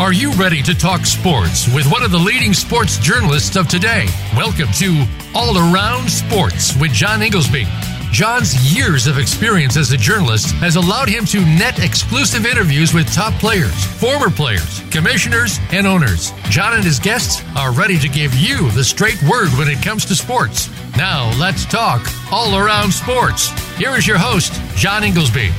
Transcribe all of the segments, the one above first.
Are you ready to talk sports with one of the leading sports journalists of today? Welcome to All Around Sports with John Inglesby. John's years of experience as a journalist has allowed him to net exclusive interviews with top players, former players, commissioners, and owners. John and his guests are ready to give you the straight word when it comes to sports. Now, let's talk all around sports. Here is your host, John Inglesby.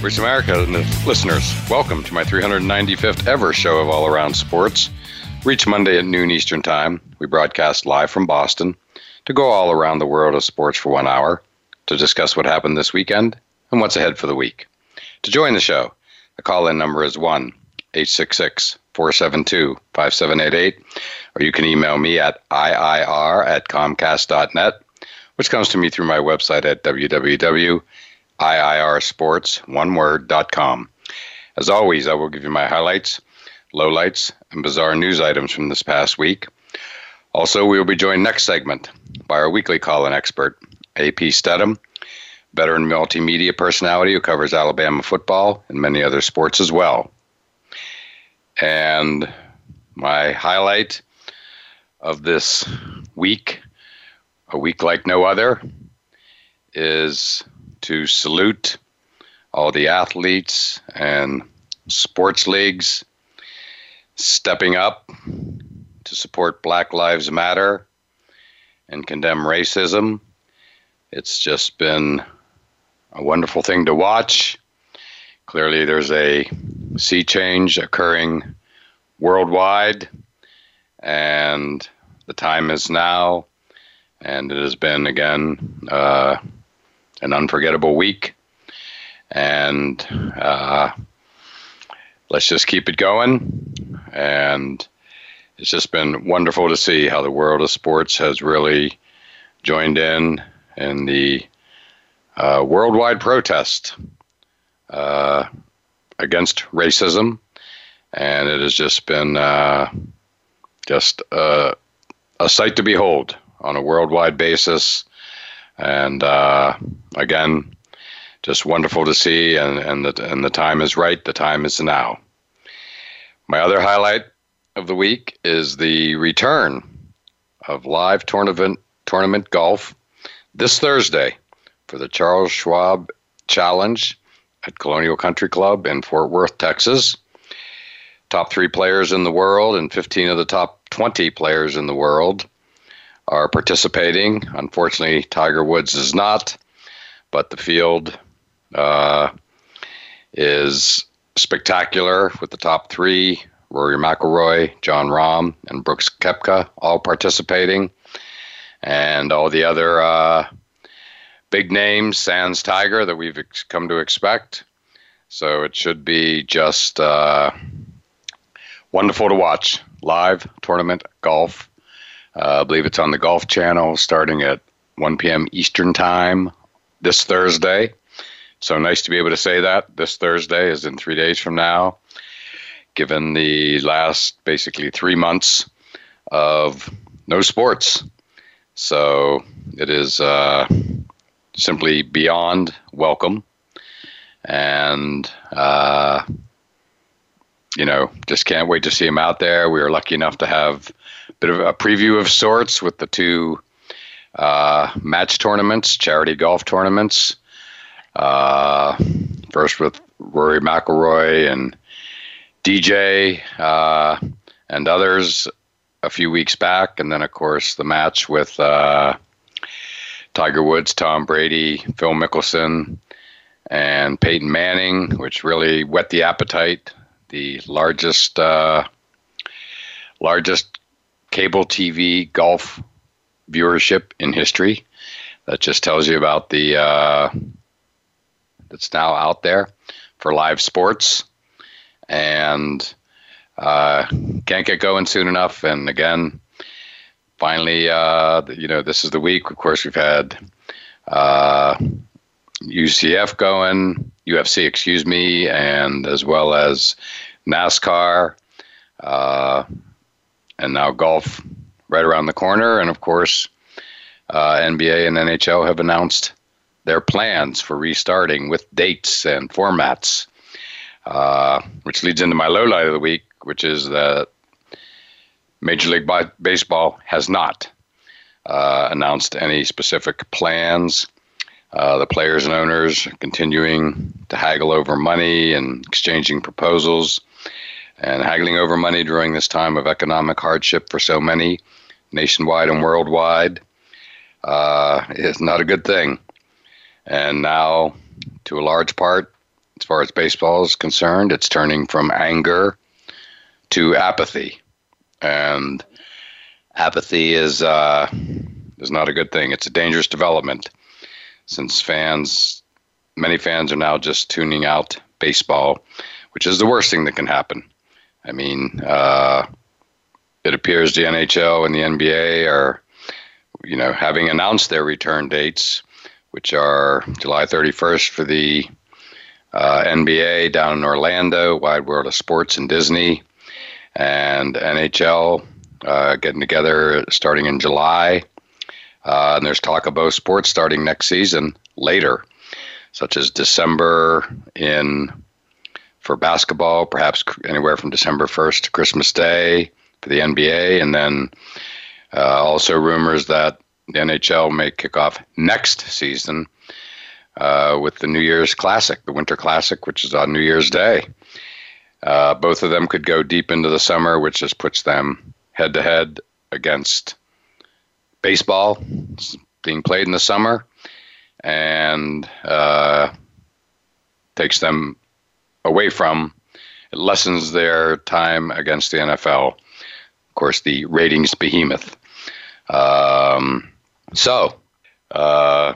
Voice America and listeners, welcome to my 395th ever show of All Around Sports. Reach Monday at noon Eastern Time. We broadcast live from Boston to go all around the world of sports for one hour to discuss what happened this weekend and what's ahead for the week. To join the show, the call in number is 1 866 472 5788, or you can email me at IIR at Comcast.net, which comes to me through my website at www iirsports, As always, I will give you my highlights, lowlights, and bizarre news items from this past week. Also, we will be joined next segment by our weekly call-in expert, AP Stedham, veteran multimedia personality who covers Alabama football and many other sports as well. And my highlight of this week, a week like no other, is to salute all the athletes and sports leagues stepping up to support Black Lives Matter and condemn racism. It's just been a wonderful thing to watch. Clearly, there's a sea change occurring worldwide, and the time is now. And it has been, again, uh, an unforgettable week. And uh, let's just keep it going. And it's just been wonderful to see how the world of sports has really joined in in the uh, worldwide protest uh, against racism. And it has just been uh, just uh, a sight to behold on a worldwide basis. And uh, again, just wonderful to see, and, and, the, and the time is right. The time is now. My other highlight of the week is the return of live tournament tournament golf this Thursday for the Charles Schwab Challenge at Colonial Country Club in Fort Worth, Texas. Top three players in the world and 15 of the top 20 players in the world are participating. Unfortunately, Tiger Woods is not, but the field uh, is spectacular with the top three Rory McIlroy, Jon Rahm, and Brooks Koepka all participating, and all the other uh, big names, sans Tiger, that we've ex- come to expect. So it should be just uh, wonderful to watch live tournament golf uh, I believe it's on the Golf Channel starting at 1 p.m. Eastern Time this Thursday. So nice to be able to say that. This Thursday is in three days from now, given the last basically three months of no sports. So it is uh, simply beyond welcome. And, uh, you know, just can't wait to see him out there. We were lucky enough to have bit of a preview of sorts with the two uh, match tournaments, charity golf tournaments. Uh, first with Rory McIlroy and DJ uh, and others a few weeks back, and then of course the match with uh, Tiger Woods, Tom Brady, Phil Mickelson, and Peyton Manning, which really whet the appetite. The largest uh, largest cable TV golf viewership in history. That just tells you about the uh, that's now out there for live sports, and uh, can't get going soon enough. And again, finally, uh, you know, this is the week. Of course, we've had uh, UCF going, UFC, excuse me, and as well as NASCAR. And now golf right around the corner. And of course, uh, NBA and NHL have announced their plans for restarting with dates and formats. uh, which leads into my low light of the week, which is that Major League Baseball has not uh, announced any specific plans. Uh, the players and owners continuing to haggle over money and exchanging proposals and haggling over money during this time of economic hardship for so many nationwide and worldwide uh, is not a good thing. And now, to a large part, as far as baseball is concerned, it's turning from anger to apathy. And apathy is uh, is not a good thing. It's a dangerous development since fans, many fans, are now just tuning out baseball, which is the worst thing that can happen. I mean, uh, it appears the NHL and the NBA are, you know, having announced their return dates, which are July 31st for the uh, NBA down in Orlando, Wide World of Sports and Disney, and NHL uh, getting together starting in July. Uh, and there's talk about sports starting next season later, such as December in for basketball, perhaps anywhere from December 1st to Christmas Day for the NBA, and then uh, also rumors that the NHL may kick off next season uh, with the New Year's Classic, the Winter Classic, which is on New Year's Day. Uh, both of them could go deep into the summer, which just puts them head to head against baseball being played in the summer and uh, takes them away from, it lessens their time against the NFL. Of course, the ratings behemoth. Um, so, uh,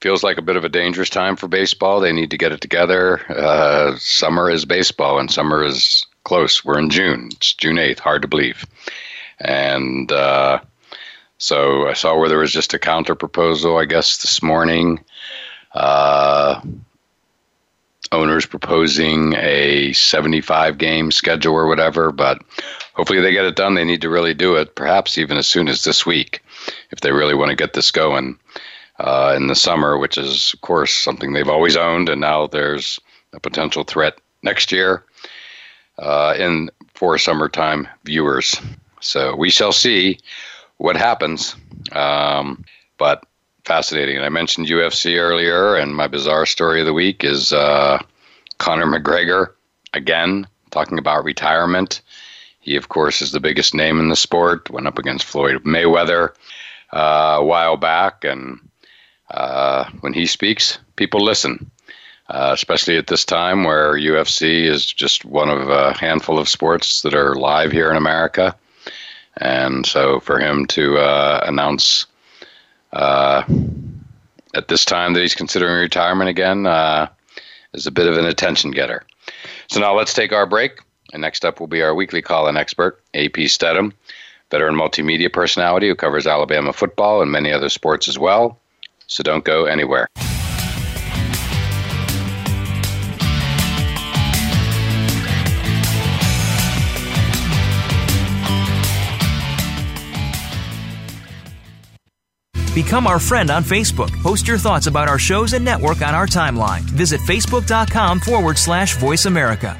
feels like a bit of a dangerous time for baseball. They need to get it together. Uh, summer is baseball, and summer is close. We're in June. It's June 8th. Hard to believe. And uh, so I saw where there was just a counter proposal, I guess, this morning. Uh, owners proposing a 75 game schedule or whatever, but hopefully they get it done. They need to really do it, perhaps even as soon as this week, if they really want to get this going uh, in the summer, which is, of course, something they've always owned. And now there's a potential threat next year uh, in for summertime viewers. So we shall see what happens. Um, but fascinating. And I mentioned UFC earlier, and my bizarre story of the week is uh, Conor McGregor again talking about retirement. He, of course, is the biggest name in the sport. Went up against Floyd Mayweather uh, a while back, and uh, when he speaks, people listen. Uh, especially at this time where UFC is just one of a handful of sports that are live here in America. And so for him to uh, announce uh, at this time that he's considering retirement again uh, is a bit of an attention getter. So now let's take our break. And next up will be our weekly call in expert, AP Stedham, veteran multimedia personality who covers Alabama football and many other sports as well. So don't go anywhere. Become our friend on Facebook. Post your thoughts about our shows and network on our timeline. Visit facebook.com forward slash voice America.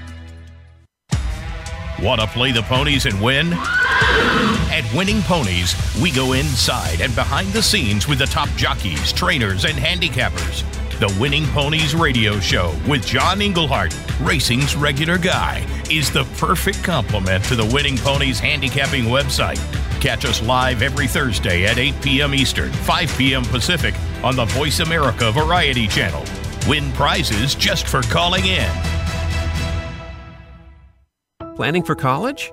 Want to play the ponies and win? At Winning Ponies, we go inside and behind the scenes with the top jockeys, trainers, and handicappers. The Winning Ponies radio show with John Englehart, racing's regular guy, is the perfect complement to the Winning Ponies handicapping website. Catch us live every Thursday at 8 p.m. Eastern, 5 p.m. Pacific on the Voice America Variety Channel. Win prizes just for calling in. Planning for college?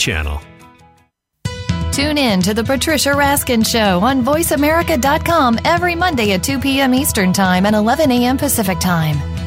Channel. Tune in to the Patricia Raskin Show on VoiceAmerica.com every Monday at 2 p.m. Eastern Time and 11 a.m. Pacific Time.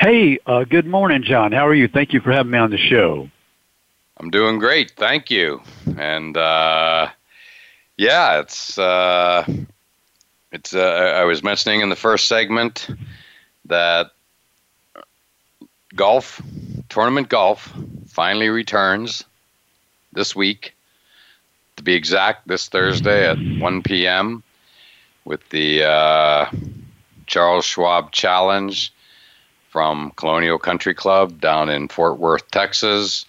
Hey, uh, good morning, John. How are you? Thank you for having me on the show. I'm doing great, thank you. And uh, yeah, it's uh, it's. Uh, I was mentioning in the first segment that golf tournament golf finally returns this week. To be exact, this Thursday at 1 p.m. with the uh, Charles Schwab Challenge from Colonial Country Club down in Fort Worth, Texas.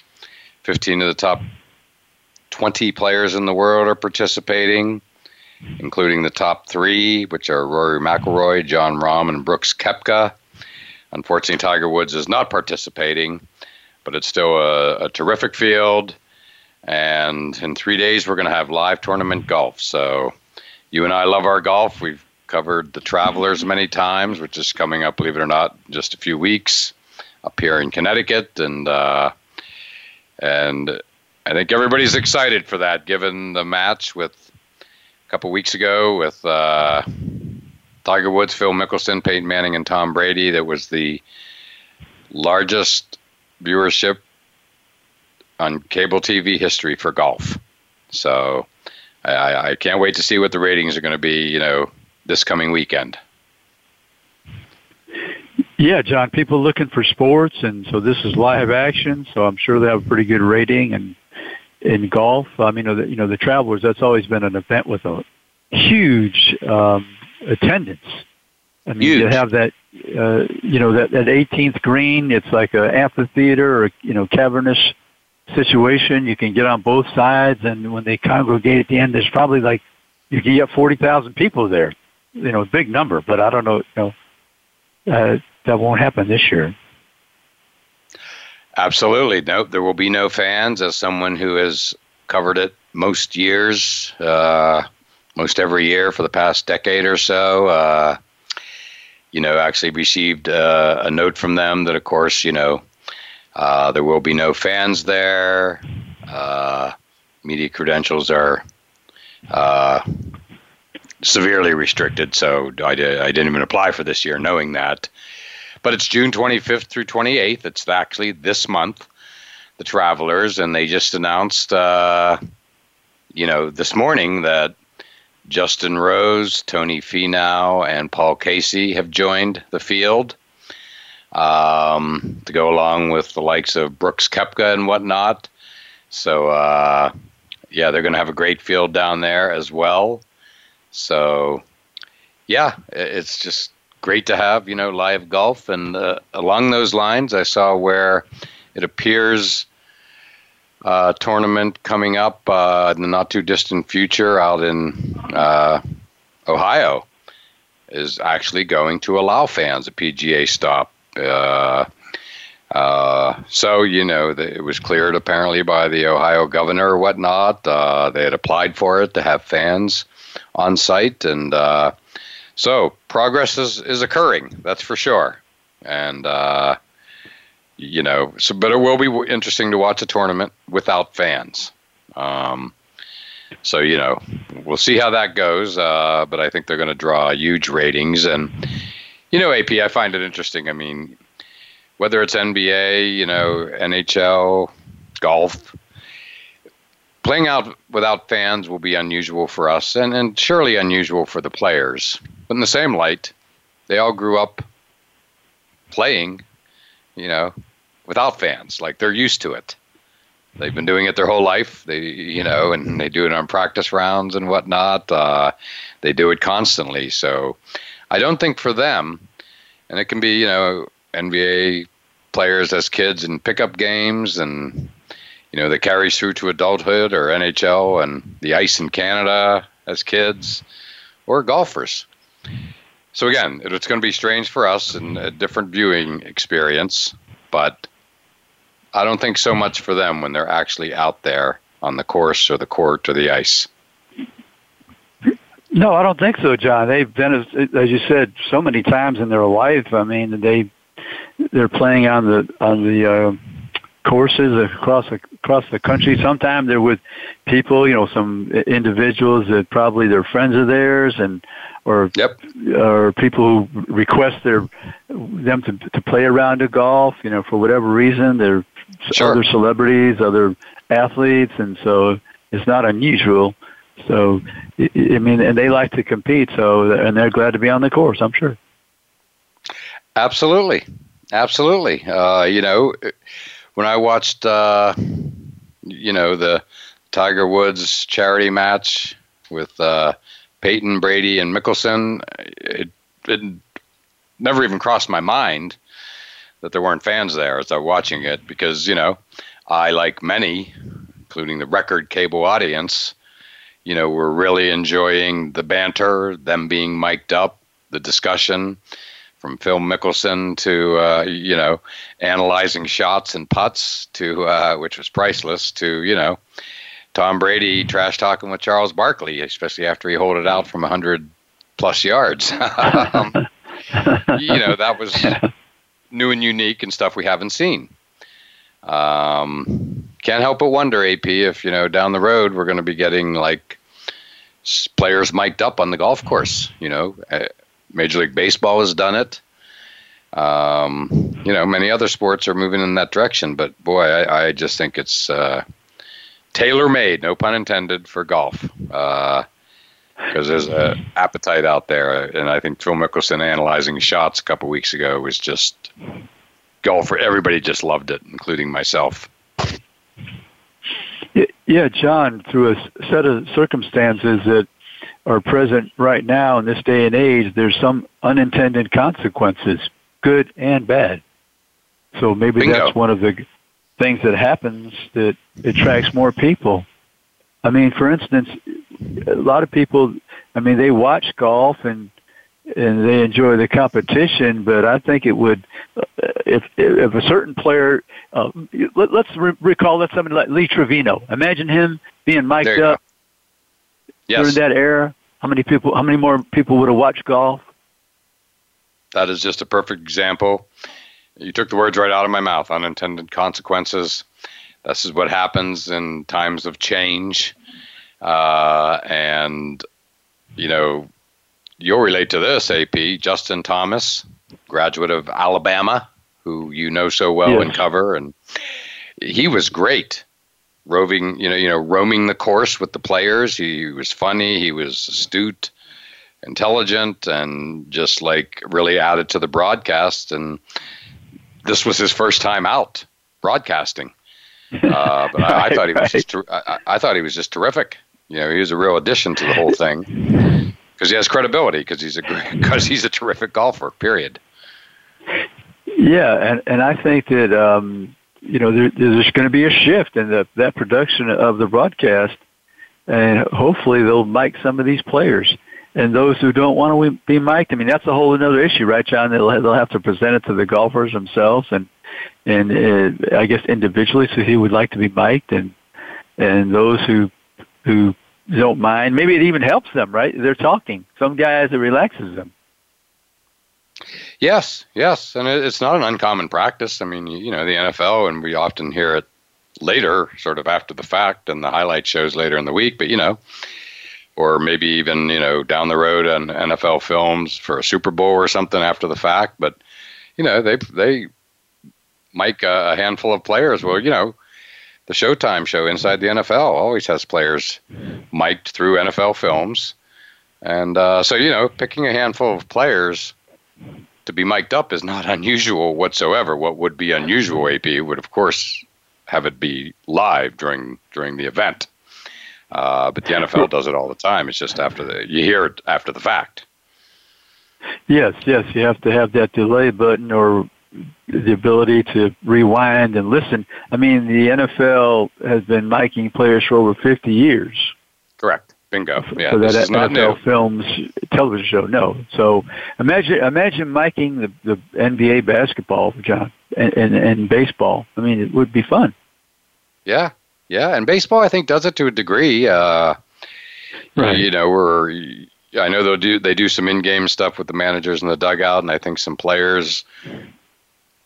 15 of the top 20 players in the world are participating, including the top three, which are Rory McIlroy, Jon Rahm, and Brooks Koepka. Unfortunately, Tiger Woods is not participating, but it's still a, a terrific field. And in three days, we're going to have live tournament golf. So you and I love our golf. We've covered the Travelers many times, which is coming up, believe it or not, just a few weeks up here in Connecticut, and uh, and I think everybody's excited for that, given the match with a couple weeks ago with uh, Tiger Woods, Phil Mickelson, Peyton Manning, and Tom Brady. That was the largest viewership on cable TV history for golf. So I, I can't wait to see what the ratings are going to be. You know, this coming weekend. Yeah, John, people looking for sports, and so this is live action, so I'm sure they have a pretty good rating. And in golf, I mean, you know, the, you know, the Travelers, that's always been an event with a huge um, attendance. I mean, huge. you have that, uh, you know, that, that 18th green, it's like an amphitheater or, you know, cavernous situation. You can get on both sides, and when they congregate at the end, there's probably like, you can get 40,000 people there you know, a big number, but I don't know, you know, uh, that won't happen this year. Absolutely. No, there will be no fans. As someone who has covered it most years, uh, most every year for the past decade or so, uh, you know, actually received uh, a note from them that, of course, you know, uh, there will be no fans there. Uh, media credentials are uh, severely restricted, so I, did, I didn't even apply for this year knowing that. But it's June 25th through 28th. It's actually this month, the Travelers, and they just announced, uh, you know, this morning that Justin Rose, Tony Finau, and Paul Casey have joined the field um, to go along with the likes of Brooks Koepka and whatnot. So, uh, yeah, they're going to have a great field down there as well. So, yeah, it's just great to have you know live golf. And uh, along those lines, I saw where it appears a uh, tournament coming up uh, in the not too distant future out in uh, Ohio is actually going to allow fans a PGA stop. Uh, uh, so you know the, it was cleared apparently by the Ohio governor or whatnot. Uh, they had applied for it to have fans on site, and uh, so progress is, is occurring. That's for sure. And uh, you know, so but it will be interesting to watch a tournament without fans. Um, so you know, we'll see how that goes. Uh, but I think they're going to draw huge ratings, and you know, AP, I find it interesting. I mean, whether it's NBA, you know, NHL, golf, playing out without fans will be unusual for us, and and surely unusual for the players. But in the same light, they all grew up playing, you know, without fans. Like they're used to it. They've been doing it their whole life. They, you know, and they do it on practice rounds and whatnot. Uh, they do it constantly. So I don't think for them, and it can be, you know, NBA players as kids in pickup games and you know that carries through to adulthood or NHL and the ice in Canada as kids or golfers. So again, it's going to be strange for us and a different viewing experience, but I don't think so much for them when they're actually out there on the course or the court or the ice. No, I don't think so, John. They've been, as, as you said, so many times in their life. I mean, they they're playing on the on the uh, courses across the, across the country. Sometimes they're with people, you know, some individuals that probably they're friends of theirs, and or yep. or people who request their them to to play around of golf, you know, for whatever reason. They're sure. other celebrities, other athletes, and so it's not unusual. So, I mean, and they like to compete, so and they're glad to be on the course. I'm sure. Absolutely, absolutely. Uh, you know, when I watched, uh, you know, the Tiger Woods charity match with uh, Peyton Brady and Mickelson, it, it never even crossed my mind that there weren't fans there as I was watching it because, you know, I, like many, including the record cable audience, you know, were really enjoying the banter, them being mic'd up, the discussion from Phil Mickelson to, uh, you know, analyzing shots and putts to, uh, which was priceless, to, you know, Tom Brady trash talking with Charles Barkley, especially after he holed it out from 100 plus yards. um, you know, that was new and unique and stuff we haven't seen. Um, can't help but wonder, AP, if you know down the road we're going to be getting like players mic'd up on the golf course. You know, uh, Major League Baseball has done it. Um, you know, many other sports are moving in that direction, but boy, I, I just think it's uh, tailor made, no pun intended, for golf. Uh, because there's an appetite out there. And I think Phil Mickelson analyzing shots a couple weeks ago was just golf. Everybody just loved it, including myself. Yeah, John, through a set of circumstances that are present right now in this day and age, there's some unintended consequences, good and bad. So maybe Bingo. that's one of the things that happens that attracts more people. I mean, for instance, a lot of people, I mean, they watch golf and and they enjoy the competition, but I think it would, uh, if if a certain player, uh, let, us re- recall that somebody like Lee Trevino. Imagine him being mic'd up yes. during that era. How many people? How many more people would have watched golf? That is just a perfect example. You took the words right out of my mouth. Unintended consequences. This is what happens in times of change. Uh, and, you know, you'll relate to this, AP. Justin Thomas, graduate of Alabama, who you know so well Yes. and cover, and he was great. Roving, you know, you know, roaming the course with the players. He was funny. He was astute, intelligent, and just like really added to the broadcast. And this was his first time out broadcasting. Uh, but I, I thought he was Right, just ter- I, I thought he was just terrific. You know, he was a real addition to the whole thing because he has credibility because he's a because he's a terrific golfer. Period. Yeah, and and I think that um, you know there, there's going to be a shift in the, that production of the broadcast, and hopefully they'll mic some of these players. And those who don't want to be mic'd, I mean that's a whole another issue, right, John? They'll they'll have to present it to the golfers themselves, and and uh, I guess individually, so he would like to be mic'd, and and those who who don't mind, maybe it even helps them, right? They're talking. Some guys it relaxes them. Yes, yes, and it's not an uncommon practice. I mean, you know, the NFL, and we often hear it later, sort of after the fact, and the highlight shows later in the week. But you know, or maybe even you know down the road on NFL films for a Super Bowl or something after the fact. But you know, they they mic a handful of players. Well, you know, the Showtime show Inside the NFL always has players mic'd through NFL films, and uh, so you know, picking a handful of players to be mic'd up is not unusual whatsoever. What would be unusual, AP, would of course have it be live during during the event. Uh, but the NFL does it all the time. It's just after the you hear it after the fact. Yes, yes, you have to have that delay button or the ability to rewind and listen. I mean, the NFL has been miking players for over 50 years. Bingo. Yeah, for that this is NFL not new. Films television show. No. So imagine imagine miking the, the NBA basketball, John, and, and, and baseball. I mean, it would be fun. Yeah, yeah, and baseball I think does it to a degree. Uh, Right. You know, we're I know they'll do they do some in-game stuff with the managers in the dugout, and I think some players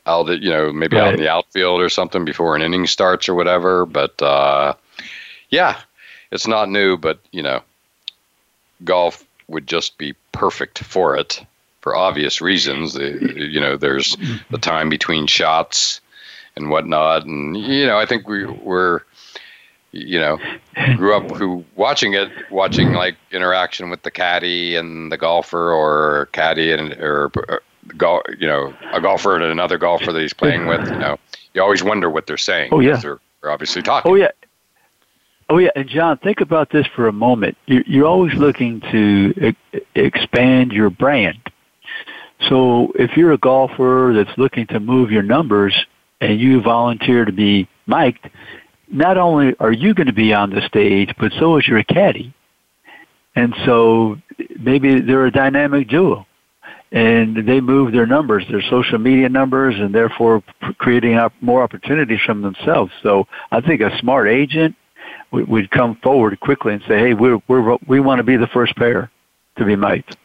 out you know maybe out in the outfield or something before an inning starts or whatever. But uh, yeah, it's not new, but you know, golf would just be perfect for it for obvious reasons. You know, there's the time between shots and whatnot, and you know, I think we we're you know grew up who watching it watching like interaction with the caddy and the golfer or caddy and or, or gol you know a golfer and another golfer that he's playing with you know you always wonder what they're saying Oh, yeah. because they're, they're obviously talking Oh yeah. Oh yeah, and John, think about this for a moment. You're, always looking to expand your brand. So if you're a golfer that's looking to move your numbers and you volunteer to be mic'd, not only are you going to be on the stage, but so is your caddy. And so maybe they're a dynamic duo and they move their numbers, their social media numbers, and therefore creating more opportunities from themselves. So I think a smart agent would come forward quickly and say, "Hey, we're, we're we want to be the first pair to be mic'd."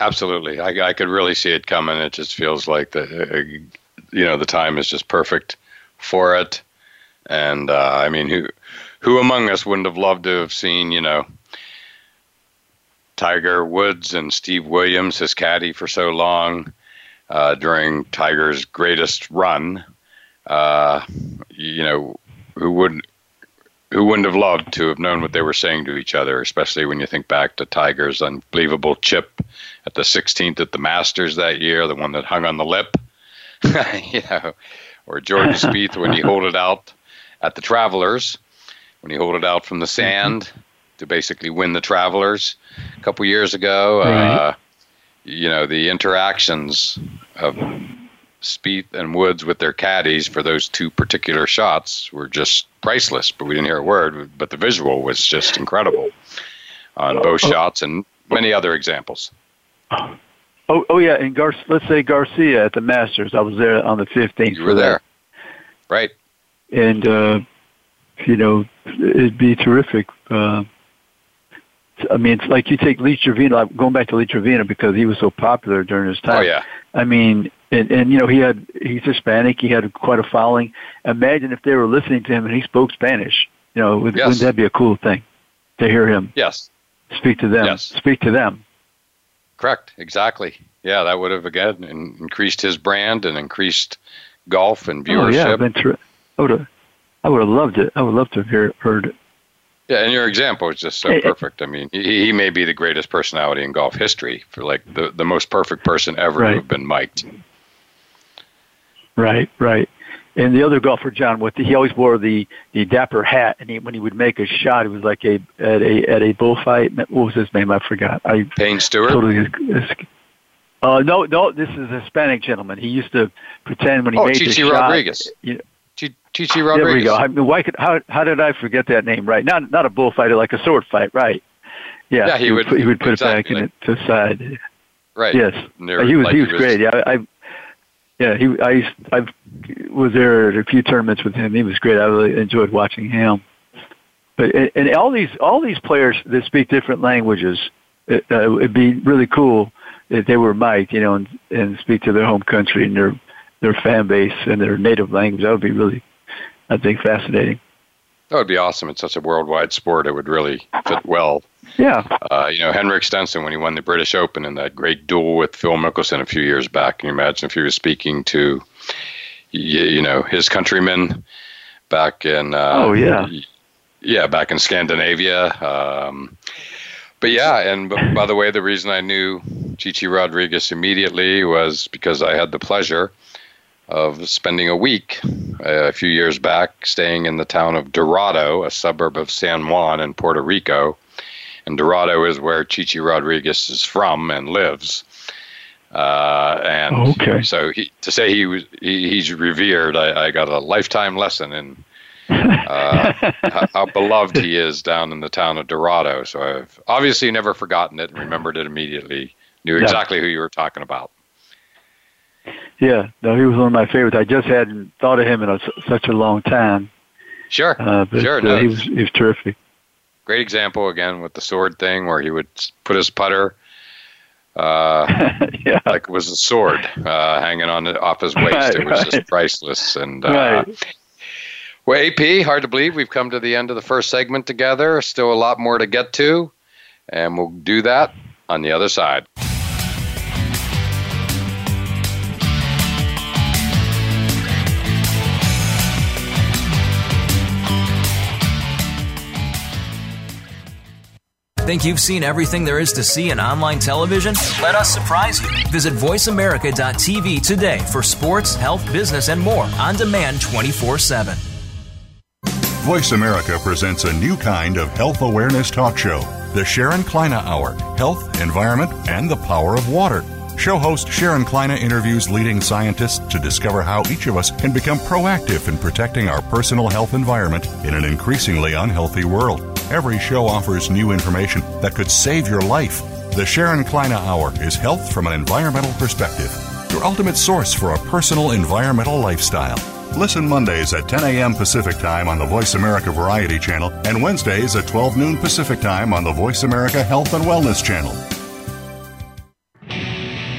Absolutely, I, I could really see it coming. It just feels like the, uh, you know, the time is just perfect for it. And uh, I mean, who, who among us wouldn't have loved to have seen, you know, Tiger Woods and Steve Williams, his caddy for so long, uh, during Tiger's greatest run. Uh, you know, who would who wouldn't have loved to have known what they were saying to each other, especially when you think back to Tiger's unbelievable chip at the 16th at the Masters that year, the one that hung on the lip, you know, or Jordan Spieth when he holed it out at the Travelers, when he holed it out from the sand to basically win the Travelers a couple years ago. Uh, you know, the interactions of Spieth and Woods with their caddies for those two particular shots were just priceless. But we didn't hear a word. But the visual was just incredible on both shots and many other examples. Oh, oh yeah, and Gar- let's say Garcia at the Masters. I was there on the 15th. You were there, right? and uh, you know it'd be terrific. Uh, I mean, it's like you take Lee Trevino. I'm going back to Lee Trevino because he was so popular during his time. Oh yeah, I mean, and, and you know he had he's Hispanic. He had quite a following. Imagine if they were listening to him and he spoke Spanish. You know, would, Yes. wouldn't that be a cool thing to hear him yes, speak to them? Yes. Speak to them. correct, exactly. Yeah, that would have again in- increased his brand and increased golf and viewership. Oh yeah, viewership. I've been through. I would have. I would have loved it. I would love to have hear, heard it. Yeah, and your example is just so perfect. I mean, he, he may be the greatest personality in golf history for like the, the most perfect person ever Right. to have been mic'd. Right, right. And the other golfer, John, what he always wore the the dapper hat, and he, when he would make a shot, it was like a at a at a bullfight. What was his name? I forgot. I Payne Stewart. totally. Uh, no, no, this is a Hispanic gentleman. He used to pretend when he Oh, made the Chichi shot. Rodriguez. You know, Chi- Chichi there we go. I mean, why could how how did I forget that name? Right, not not a bullfighter, like a sword fight, right? Yeah, Yeah, he would- put, he would put exactly. it back in it to the side. Right. Yes, he was like he was great. Yeah, I yeah he I I was there at a few tournaments with him. He was great. I really enjoyed watching him. But and, all these all these players that speak different languages, it, uh, it'd be really cool if they were mic'd, you know, and, and speak to their home country and their their fan base and their native language. That would be really, I think, fascinating. That would be awesome. It's such a worldwide sport. It would really fit well. Yeah. Uh, you know, Henrik Stenson, when he won the British Open in that great duel with Phil Mickelson a few years back, can you imagine if he was speaking to, you, you know, his countrymen back in. Uh, oh, yeah. Yeah, back in Scandinavia. Um, but yeah, and by the way, the reason I knew Chichi Rodriguez immediately was because I had the pleasure of spending a week uh, a few years back staying in the town of Dorado, a suburb of San Juan in Puerto Rico. And Dorado is where Chichi Rodriguez is from and lives. Uh, and okay. so he, to say he was he, he's revered, I, I got a lifetime lesson in uh, how, how, beloved he is down in the town of Dorado. So I've obviously never forgotten it and remembered it immediately. Knew exactly yeah. who you were talking about. Yeah, no, he was one of my favorites. I just hadn't thought of him in a, such a long time. Sure, uh, but, sure. Uh, no, he was he was terrific. Great example again with the sword thing, where he would put his putter. Uh, yeah. like it was a sword uh, hanging on the, off his waist. Right, it was right. just priceless. And uh, right. Well, AP, hard to believe we've come to the end of the first segment together. Still a lot more to get to, and we'll do that on the other side. Think you've seen everything there is to see in online television? Let us surprise you. Visit VoiceAmerica.tv today for sports, health, business, and more on demand 24 7. Voice America presents a new kind of health awareness talk show, the Sharon Kleyne Hour Health, Environment, and the Power of Water. Show host Sharon Kleyne interviews leading scientists to discover how each of us can become proactive in protecting our personal health environment in an increasingly unhealthy world. Every show offers new information that could save your life. The Sharon Kleyne Hour is health from an environmental perspective, your ultimate source for a personal environmental lifestyle. Listen Mondays at 10 a.m. Pacific Time on the Voice America Variety Channel and Wednesdays at 12 noon Pacific Time on the Voice America Health and Wellness Channel.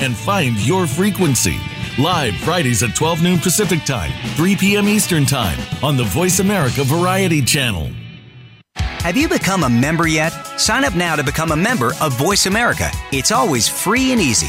and find your frequency. Live Fridays at 12 noon Pacific Time, 3 p.m. Eastern Time on the Voice America Variety Channel. Have you become a member yet? Sign up now to become a member of Voice America. It's always free and easy.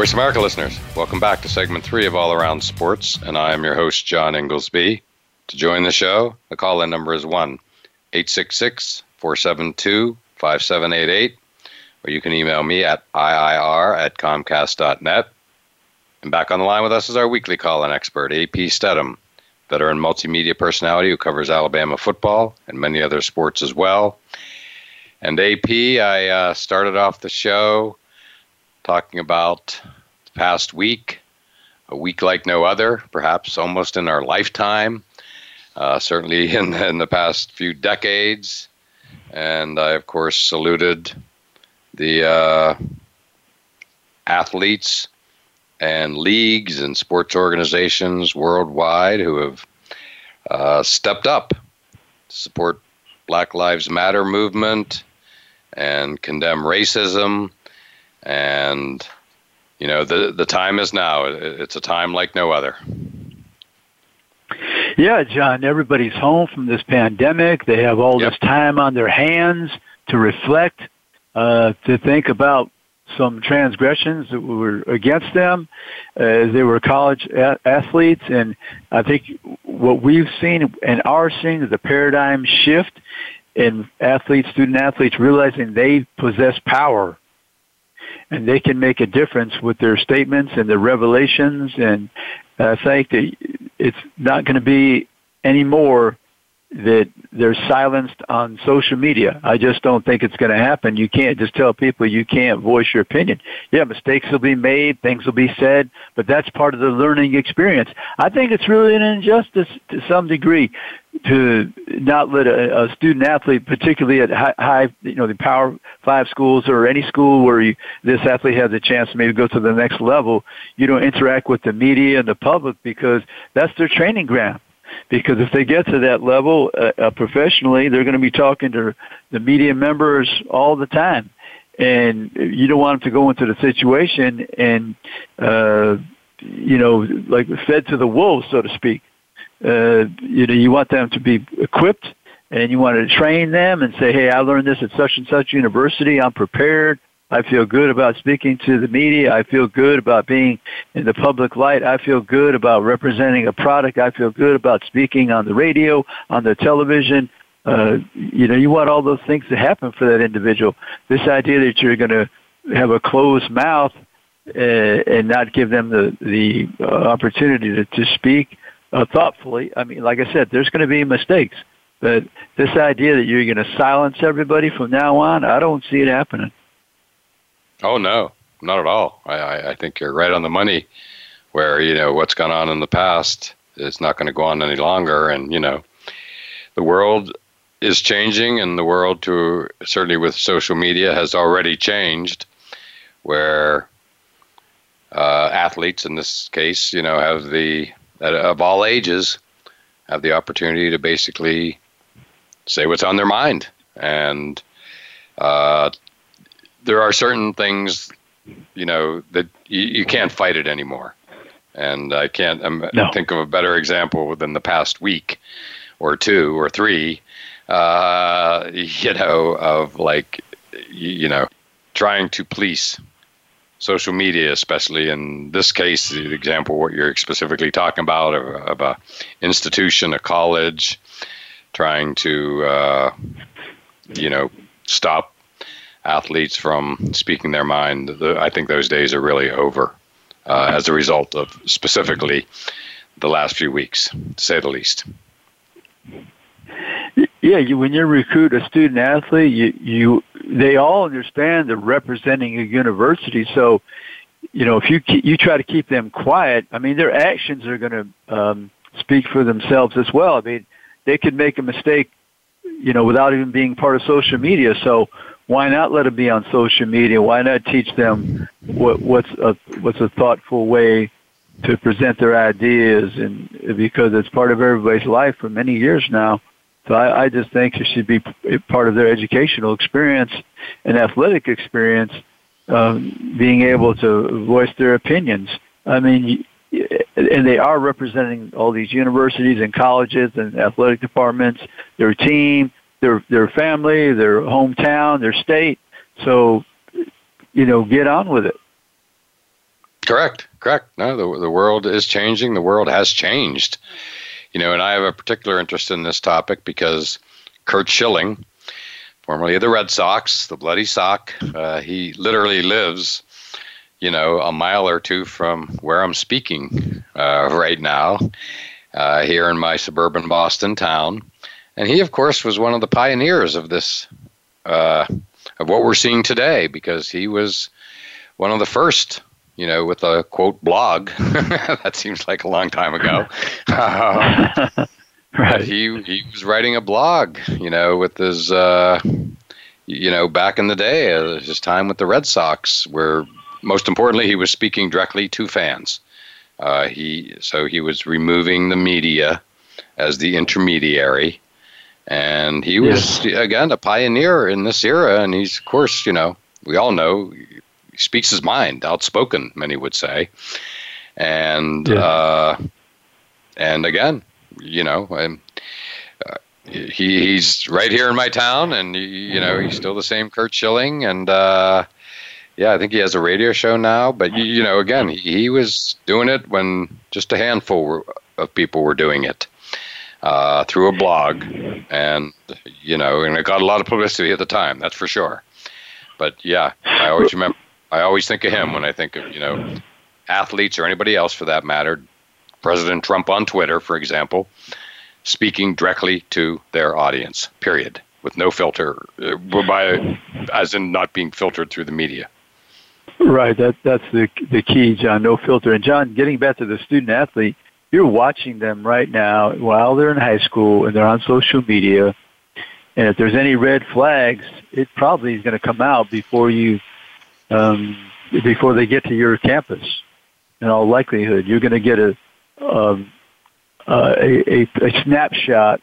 Voice America listeners, welcome back to segment three of All Around Sports, and I am your host, John Inglesby. To join the show, the call in number is 1 866 472 5788, or you can email me at IIR at Comcast.net. And back on the line with us is our weekly call in expert, AP Stedham, veteran multimedia personality who covers Alabama football and many other sports as well. And AP, I uh, started off the show talking about the past week, a week like no other, perhaps almost in our lifetime, uh, certainly in, in the past few decades. And I, of course, saluted the uh, athletes and leagues and sports organizations worldwide who have uh, stepped up to support Black Lives Matter movement and condemn racism. And, you know, the, the time is now. It's a time like no other. Yeah, John, everybody's home from this pandemic. They have all yep. this time on their hands to reflect, uh, to think about some transgressions that were against them uh, they were college a- athletes. And I think what we've seen and are seeing is a paradigm shift in athletes, student athletes realizing they possess power and they can make a difference with their statements and their revelations. And I think that it's not going to be anymore that they're silenced on social media. I just don't think it's going to happen. You can't just tell people you can't voice your opinion. Yeah, mistakes will be made, things will be said, but that's part of the learning experience. I think it's really an injustice to some degree to not let a, a student athlete, particularly at high, high, you know, the Power Five schools or any school where you, this athlete has a chance to maybe go to the next level, you don't interact with the media and the public because that's their training ground because if they get to that level uh, uh, professionally, they're going to be talking to the media members all the time, and you don't want them to go into the situation and uh, you know like fed to the wolves, so to speak. Uh, you know, you want them to be equipped, and you want to train them and say, "Hey, I learned this at such and such university. I'm prepared." I feel good about speaking to the media. I feel good about being in the public light. I feel good about representing a product. I feel good about speaking on the radio, on the television. Uh, you know, you want all those things to happen for that individual. This idea that you're going to have a closed mouth uh, and not give them the the uh, opportunity to, to speak uh, thoughtfully. I mean, like I said, there's going to be mistakes, but this idea that you're going to silence everybody from now on, I don't see it happening. Oh no, not at all. I, I think you're right on the money. Where you know what's gone on in the past is not going to go on any longer, and you know the world is changing, and the world to certainly with social media has already changed, where uh, athletes in this case, you know, have the of all ages have the opportunity to basically say what's on their mind and uh, there are certain things, you know, that you, you can't fight it anymore. And I can't um, no. think of a better example within the past week or two or three, uh, you know, of like, you know, trying to police social media, especially in this case, the example what you're specifically talking about of, of a institution, a college, trying to, uh, you know, stop athletes from speaking their mind. I think those days are really over uh, as a result of specifically the last few weeks, to say the least. Yeah, you, when you recruit a student athlete, you, you they all understand they're representing a university. So, you know, if you you try to keep them quiet, I mean, their actions are going to um, speak for themselves as well. I mean, they could make a mistake, you know, without even being part of social media. So, why not let them be on social media? Why not teach them what, what's a what's a thoughtful way to present their ideas? And because it's part of everybody's life for many years now. So I, I just think it should be part of their educational experience and athletic experience, um, being able to voice their opinions. I mean, and they are representing all these universities and colleges and athletic departments, their team, their their family, their hometown, their state. So, you know, get on with it. Correct. Correct. No, the the world is changing. The world has changed. You know, and I have a particular interest in this topic because Curt Schilling, formerly of the Red Sox, the Bloody Sock, uh, he literally lives, you know, a mile or two from where I'm speaking uh, right now, uh, here in my suburban Boston town. And he, of course, was one of the pioneers of this, uh, of what we're seeing today, because he was one of the first, you know, with a quote blog. that seems like a long time ago. right. He he was writing a blog, you know, with his, uh, you know, back in the day, uh, his time with the Red Sox, where most importantly, he was speaking directly to fans. Uh, he so he was removing the media as the intermediary, and he was yes. again a pioneer in this era. And he's, of course, you know, we all know speaks his mind, outspoken, many would say, and yeah. uh, and again, you know, I'm, uh, he he's right here in my town, and you know, he's still the same Curt Schilling, and. Uh, yeah, I think he has a radio show now. But you, you know, again, he, he, was doing it when just a handful were, of people were doing it uh, through a blog, and you know, and it got a lot of publicity at the time. That's for sure. But yeah, I always remember. I always think of him when I think of you know athletes or anybody else for that matter. President Trump on Twitter, for example, speaking directly to their audience. Period, with no filter, uh, by as in not being filtered through the media. Right. That that's the the key, John. No filter. And John, getting back to the student athlete, you're watching them right now while they're in high school and they're on social media. And if there's any red flags, it probably is going to come out before you, um, before they get to your campus. In all likelihood, you're going to get a, um, uh, a, a, a snapshot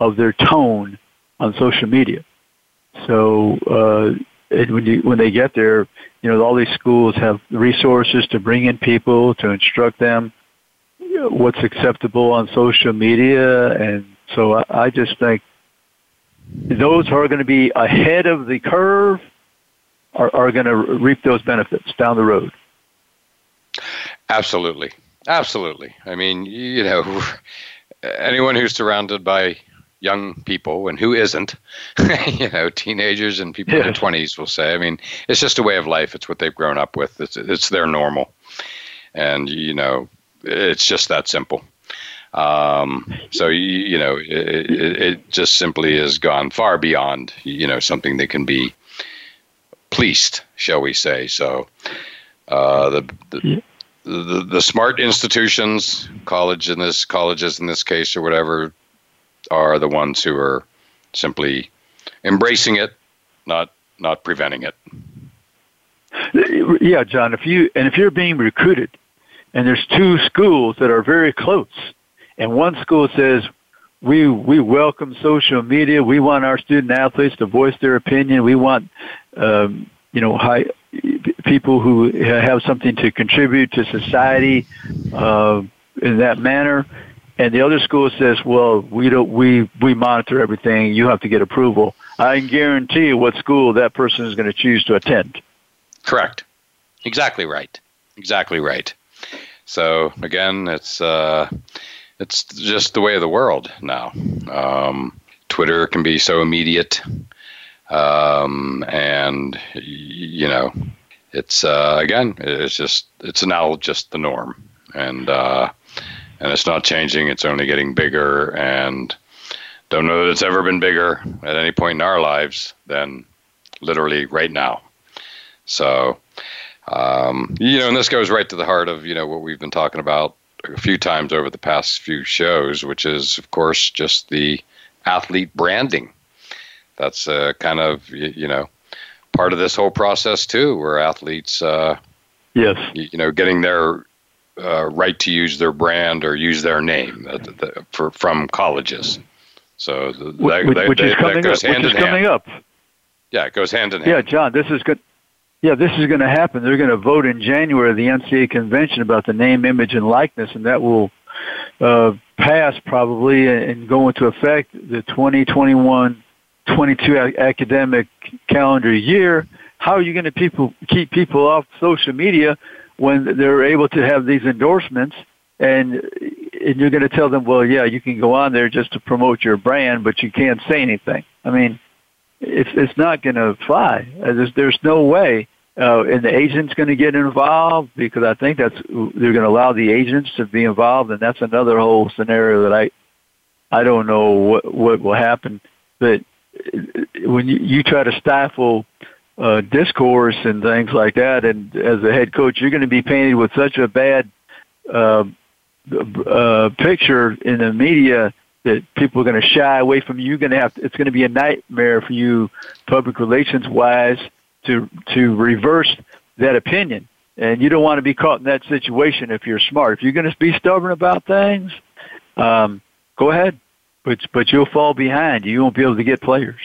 of their tone on social media. So uh, and when you when they get there, you know all these schools have resources to bring in people to instruct them what's acceptable on social media, and so I, I just think those who are going to be ahead of the curve are, are going to reap those benefits down the road. Absolutely, absolutely. I mean, you know, anyone who's surrounded by young people and who isn't you know teenagers and people yeah. in their 20s will say i mean it's just a way of life it's what they've grown up with it's it's their normal and you know it's just that simple um, so you, you know it, it, it, just simply has gone far beyond you know something that can be policed shall we say so uh, the, the the, the smart institutions, college in this colleges in this case or whatever, are the ones who are simply embracing it, not not preventing it. Yeah, John. If you and if you're being recruited, and there's two schools that are very close, and one school says we we welcome social media. We want our student athletes to voice their opinion. We want um, you know high people who have something to contribute to society uh, in that manner and the other school says, "Well, we don't we we monitor everything. You have to get approval." I can guarantee you what school that person is going to choose to attend. Correct. Exactly right. Exactly right. So again, it's uh, it's just the way of the world now. Um, Twitter can be so immediate, um, and you know, it's uh, again, it's just it's now just the norm, and uh, and it's not changing. It's only getting bigger, and don't know that it's ever been bigger at any point in our lives than literally right now. So, um, you know, and this goes right to the heart of you know what we've been talking about a few times over the past few shows, which is of course just the athlete branding. That's uh, kind of you know part of this whole process too, where athletes, uh, yes, you know, getting their uh, right to use their brand or use their name uh, the, for, from colleges. So the, that, which, which is coming up. Which is coming up. Yeah, it goes hand in hand. Yeah, John, this is good. Yeah, this is going to happen. They're going to vote in January at the NCAA convention about the name, image, and likeness, and that will uh, pass probably and go into effect the 2021 22 academic calendar year. How are you going to people keep people off social media when they're able to have these endorsements and and you're going to tell them, well, yeah, you can go on there just to promote your brand, but you can't say anything. I mean, it's it's not going to fly. Uh, there's there's no way. Uh, and the agent's going to get involved because I think that's they're going to allow the agents to be involved, and that's another whole scenario that I I don't know what what will happen. But when you, you try to stifle uh, discourse and things like that. And as a head coach, you're going to be painted with such a bad uh, uh, picture in the media that people are going to shy away from you. You're going to have. It's going to be a nightmare for you, public relations wise, to to reverse that opinion. And you don't want to be caught in that situation if you're smart. If you're going to be stubborn about things, um, go ahead, but but you'll fall behind. You won't be able to get players.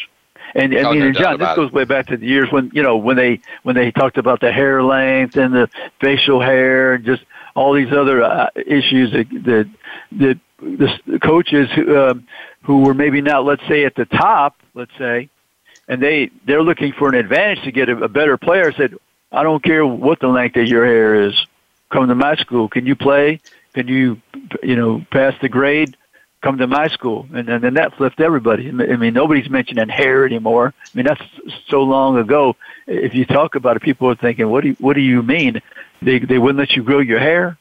And I Oh, mean, no and doubt John, this goes way back to the years when you know when they when they talked about the hair length and the facial hair and just all these other uh, issues that that that the coaches who, um, who were maybe not, let's say, at the top, let's say, and they they're looking for an advantage to get a, a better player. Said, I don't care what the length of your hair is. Come to my school. Can you play? Can you, you know, pass the grade? Come to my school, and, and then that flipped everybody. I mean, nobody's mentioning hair anymore. I mean, that's so long ago. If you talk about it, people are thinking, "What do you, what do you mean? They they wouldn't let you grow your hair?"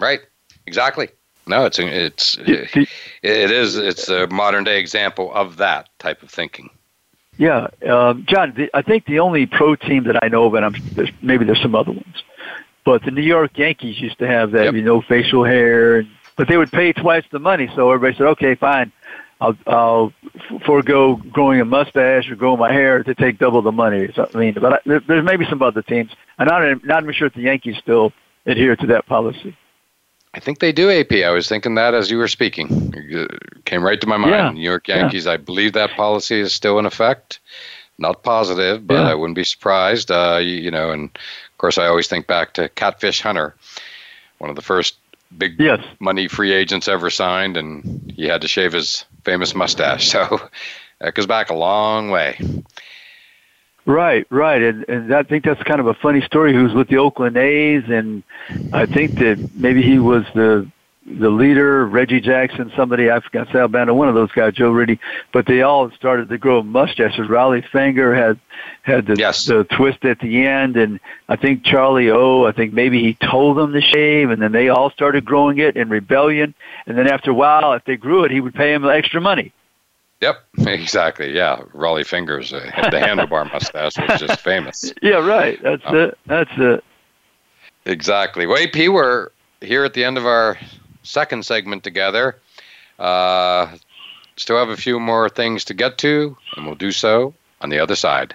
Right. Exactly. No, it's it's it is it's a modern day example of that type of thinking. Yeah, um, John. The, I think the only pro team that I know of, and I'm, there's, maybe there's some other ones, but the New York Yankees used to have that, Yep. you know, facial hair, and, but they would pay twice the money. So everybody said, okay, fine, I'll, I'll forego growing a mustache or growing my hair to take double the money. So, I mean, but I, there, there's maybe some other teams. I'm not, not even sure if the Yankees still adhere to that policy. I think they do AP. I was thinking that as you were speaking. It came right to my mind. Yeah. New York Yeah. Yankees, I believe that policy is still in effect. Not positive, but Yeah. I wouldn't be surprised. Uh, you, you know, and of course, I always think back to Catfish Hunter, one of the first big Yes. money free agents ever signed, and he had to shave his famous mustache. So that goes back a long way. Right, right, and and I think that's kind of a funny story. He was with the Oakland A's, and I think that maybe he was the the leader, Reggie Jackson, somebody I forgot Sal Bando, one of those guys, Joe Rudi. But they all started to grow mustaches. Rollie Finger had had the, Yes. the twist at the end, and I think Charlie O. I think maybe he told them to shave, and then they all started growing it in rebellion. And then after a while, if they grew it, he would pay them extra money. Yep, exactly. Yeah, Rollie Fingers, uh, the handlebar mustache was just famous. Yeah, right. That's Oh. it. That's it. Exactly. Well, AP, we're here at the end of our second segment together. Uh, still have a few more things to get to, and we'll do so on the other side.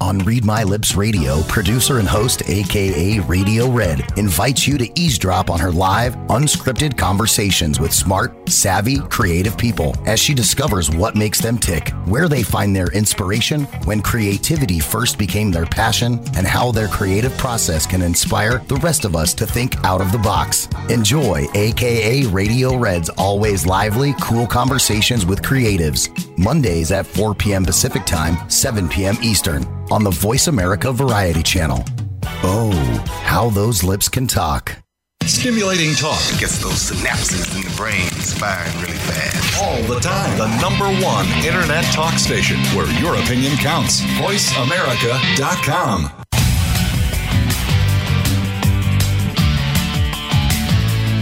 On Read My Lips Radio, producer and host, aka Radio Red, invites you to eavesdrop on her live, unscripted conversations with smart, savvy, creative people as she discovers what makes them tick, where they find their inspiration, when creativity first became their passion, and how their creative process can inspire the rest of us to think out of the box. Enjoy aka Radio Red's always lively, cool conversations with creatives. Mondays at 4 p.m. Pacific Time, 7 p.m. Eastern on the Voice America Variety Channel. Oh, how those lips can talk. Stimulating talk gets those synapses in the brain firing really fast. all the time. The number one internet talk station where your opinion counts. VoiceAmerica.com.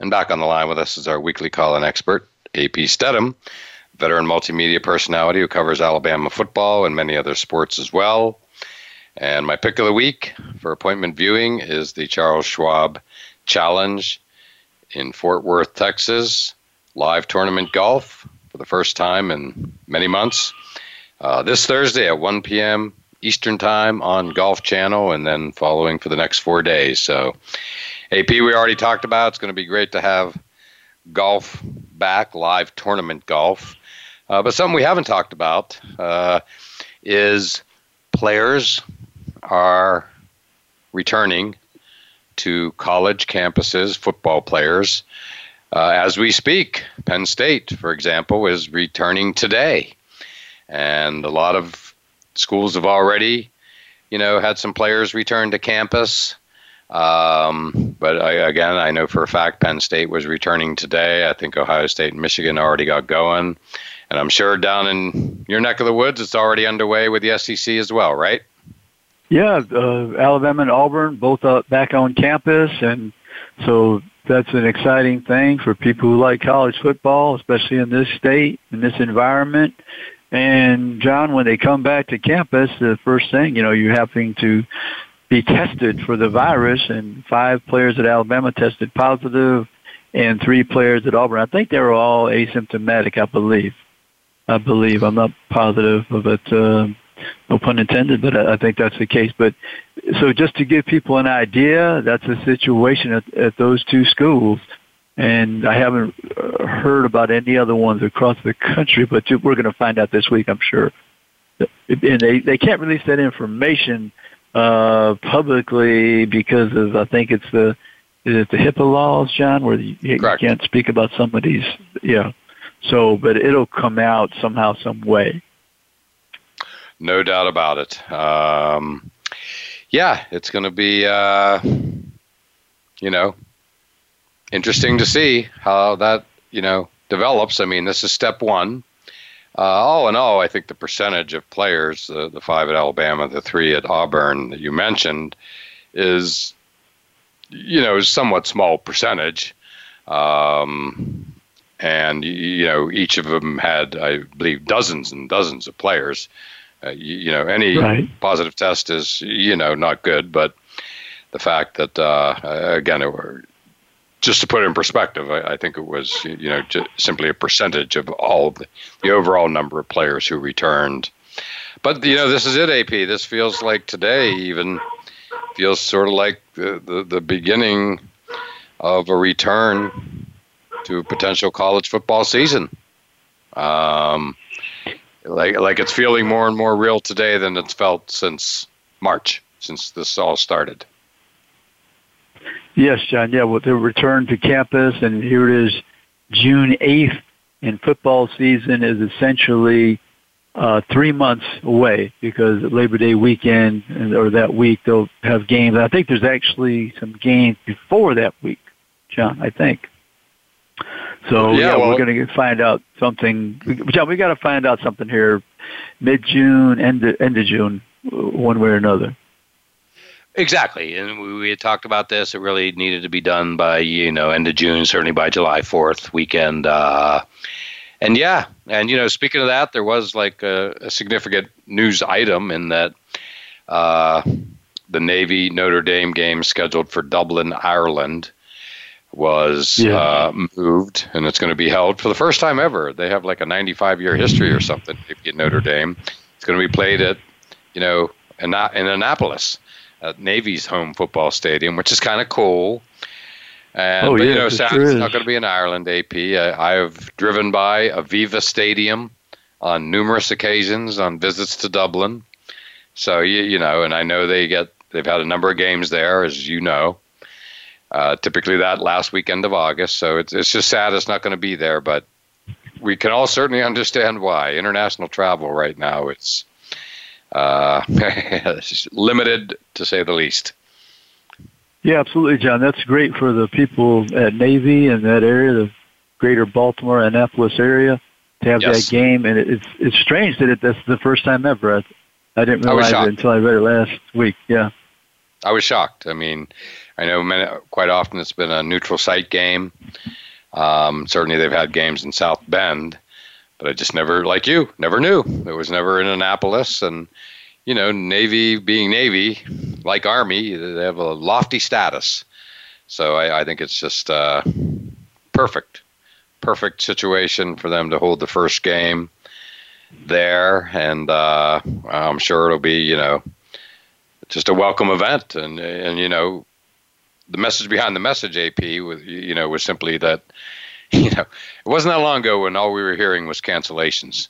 and back on the line with us is our weekly call-in expert, AP Stedham, veteran multimedia personality who covers Alabama football and many other sports as well. And my pick of the week for appointment viewing is the Charles Schwab Challenge in Fort Worth, Texas, live tournament golf for the first time in many months. Uh, this Thursday at 1 p.m. Eastern Time on Golf Channel, and then following for the next four days. So, AP, we already talked about. It's going to be great to have golf back, live tournament golf. Uh, but something we haven't talked about uh, is players are returning to college campuses, football players. Uh, as we speak, Penn State, for example, is returning today. And a lot of schools have already, you know, had some players return to campus. Um, but I, again, I know for a fact Penn State was returning today. I think Ohio State and Michigan already got going. And I'm sure down in your neck of the woods, it's already underway with the SEC as well, right? Yeah, uh, Alabama and Auburn both uh, back on campus, and so that's an exciting thing for people who like college football, especially in this state, in this environment. And John, when they come back to campus, the first thing, you know, you're having to be tested for the virus and five players at Alabama tested positive and three players at Auburn. I think they were all asymptomatic, I believe. I believe. I'm not positive it. Uh, no pun intended, but I think that's the case. But so just to give people an idea, that's the situation at, at those two schools and I haven't uh, heard about any other ones across the country, but we're going to find out this week, I'm sure. And they they can't release that information uh, publicly because of I think it's the is it the HIPAA laws, John, where you, you can't speak about somebody's yeah. So, but it'll come out somehow, some way. No doubt about it. Um, yeah, it's going to be, uh, you know, interesting to see how that you know develops. I mean, this is step one. Uh, all in all, I think the percentage of players, uh, the five at Alabama, the three at Auburn that you mentioned, is you know somewhat small percentage. Um, and you know each of them had, I believe, dozens and dozens of players. Uh, you, you, know, any right. positive test is you know not good, but the fact that uh, again, it were, just to put it in perspective, I, I think it was you know simply a percentage of all the, the overall number of players who returned. But you know, this is it, AP. This feels like today even feels sort of like the, the, the beginning of a return to a potential college football season. Um, like like it's feeling more and more real today than it's felt since March, since this all started. Yes, John. Yeah, well, they returned to campus, and here it is, June 8th, and football season is essentially uh, three months away because Labor Day weekend or that week they'll have games. I think there's actually some games before that week, John. I think. So yeah, yeah well, we're going to find out something. John, we got to find out something here, mid June, end of, end of June, one way or another. Exactly, and we, we had talked about this. It really needed to be done by you know end of June, certainly by July Fourth weekend. Uh, and yeah, and you know, speaking of that, there was like a, a significant news item in that uh, the Navy Notre Dame game scheduled for Dublin, Ireland, was yeah. uh, moved, and it's going to be held for the first time ever. They have like a 95 year history or something. At Notre Dame, it's going to be played at you know in, in Annapolis at Navy's home football stadium, which is kind of cool. And, oh, but, yeah, you know, sadly, sure it's not going to be in Ireland, AP. I, I have driven by Aviva Stadium on numerous occasions on visits to Dublin. So, you, you know, and I know they get, they've had a number of games there, as you know. uh, typically that last weekend of August. So it's it's just sad it's not going to be there, but we can all certainly understand why. International travel right now it's uh, limited to say the least. Yeah, absolutely, John. That's great for the people at Navy and that area, the greater Baltimore, Annapolis area, to have yes. that game. And it, it's it's strange that it, that's the first time ever. I, I didn't realize I it until I read it last week. Yeah. I was shocked. I mean, I know many, quite often it's been a neutral site game. Um, certainly, they've had games in South Bend, but I just never, like you, never knew. It was never in Annapolis, and you know, Navy being Navy, like Army, they have a lofty status. So I, I think it's just uh, perfect, perfect situation for them to hold the first game there, and uh, I'm sure it'll be, you know, just a welcome event, and and you know, the message behind the message, AP, was you know was simply that you know it wasn't that long ago when all we were hearing was cancellations.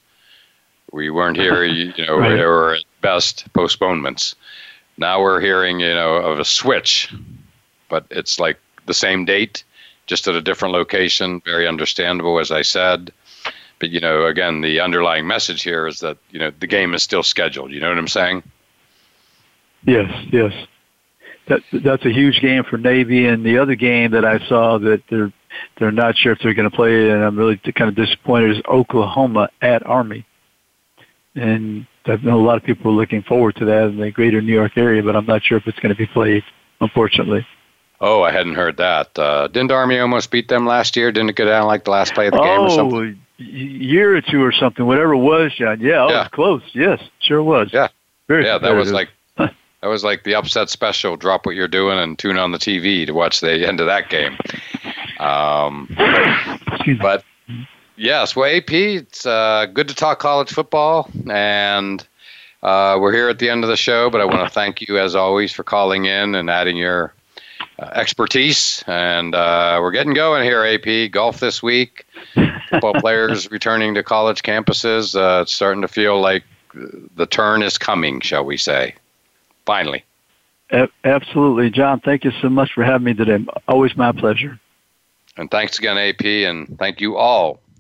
We weren't here, you know, right. or at best postponements. Now we're hearing, you know, of a switch, but it's like the same date, just at a different location. Very understandable, as I said. But you know, again, the underlying message here is that you know the game is still scheduled. You know what I'm saying? Yes, yes that that's a huge game for Navy. And the other game that I saw that they're they're not sure if they're going to play, and I'm really kind of disappointed is Oklahoma at Army. And I know a lot of people are looking forward to that in the greater New York area, but I'm not sure if it's going to be played, unfortunately. Oh, I hadn't heard that. Uh, didn't Army almost beat them last year? Didn't it go down like the last play of the game oh, or something? year or two or something, whatever it was, John. Yeah, it yeah. was close. Yes, sure was. Yeah. Very yeah, that was like that was like the upset special. Drop what you're doing and tune on the TV to watch the end of that game. Um, but yes, well, AP, it's uh, good to talk college football, and uh, we're here at the end of the show. But I want to thank you, as always, for calling in and adding your uh, expertise. And uh, we're getting going here, AP. Golf this week. Football players returning to college campuses. Uh, it's starting to feel like the turn is coming, shall we say? finally. absolutely, John. Thank you so much for having me today. Always my pleasure. And thanks again, AP, and thank you all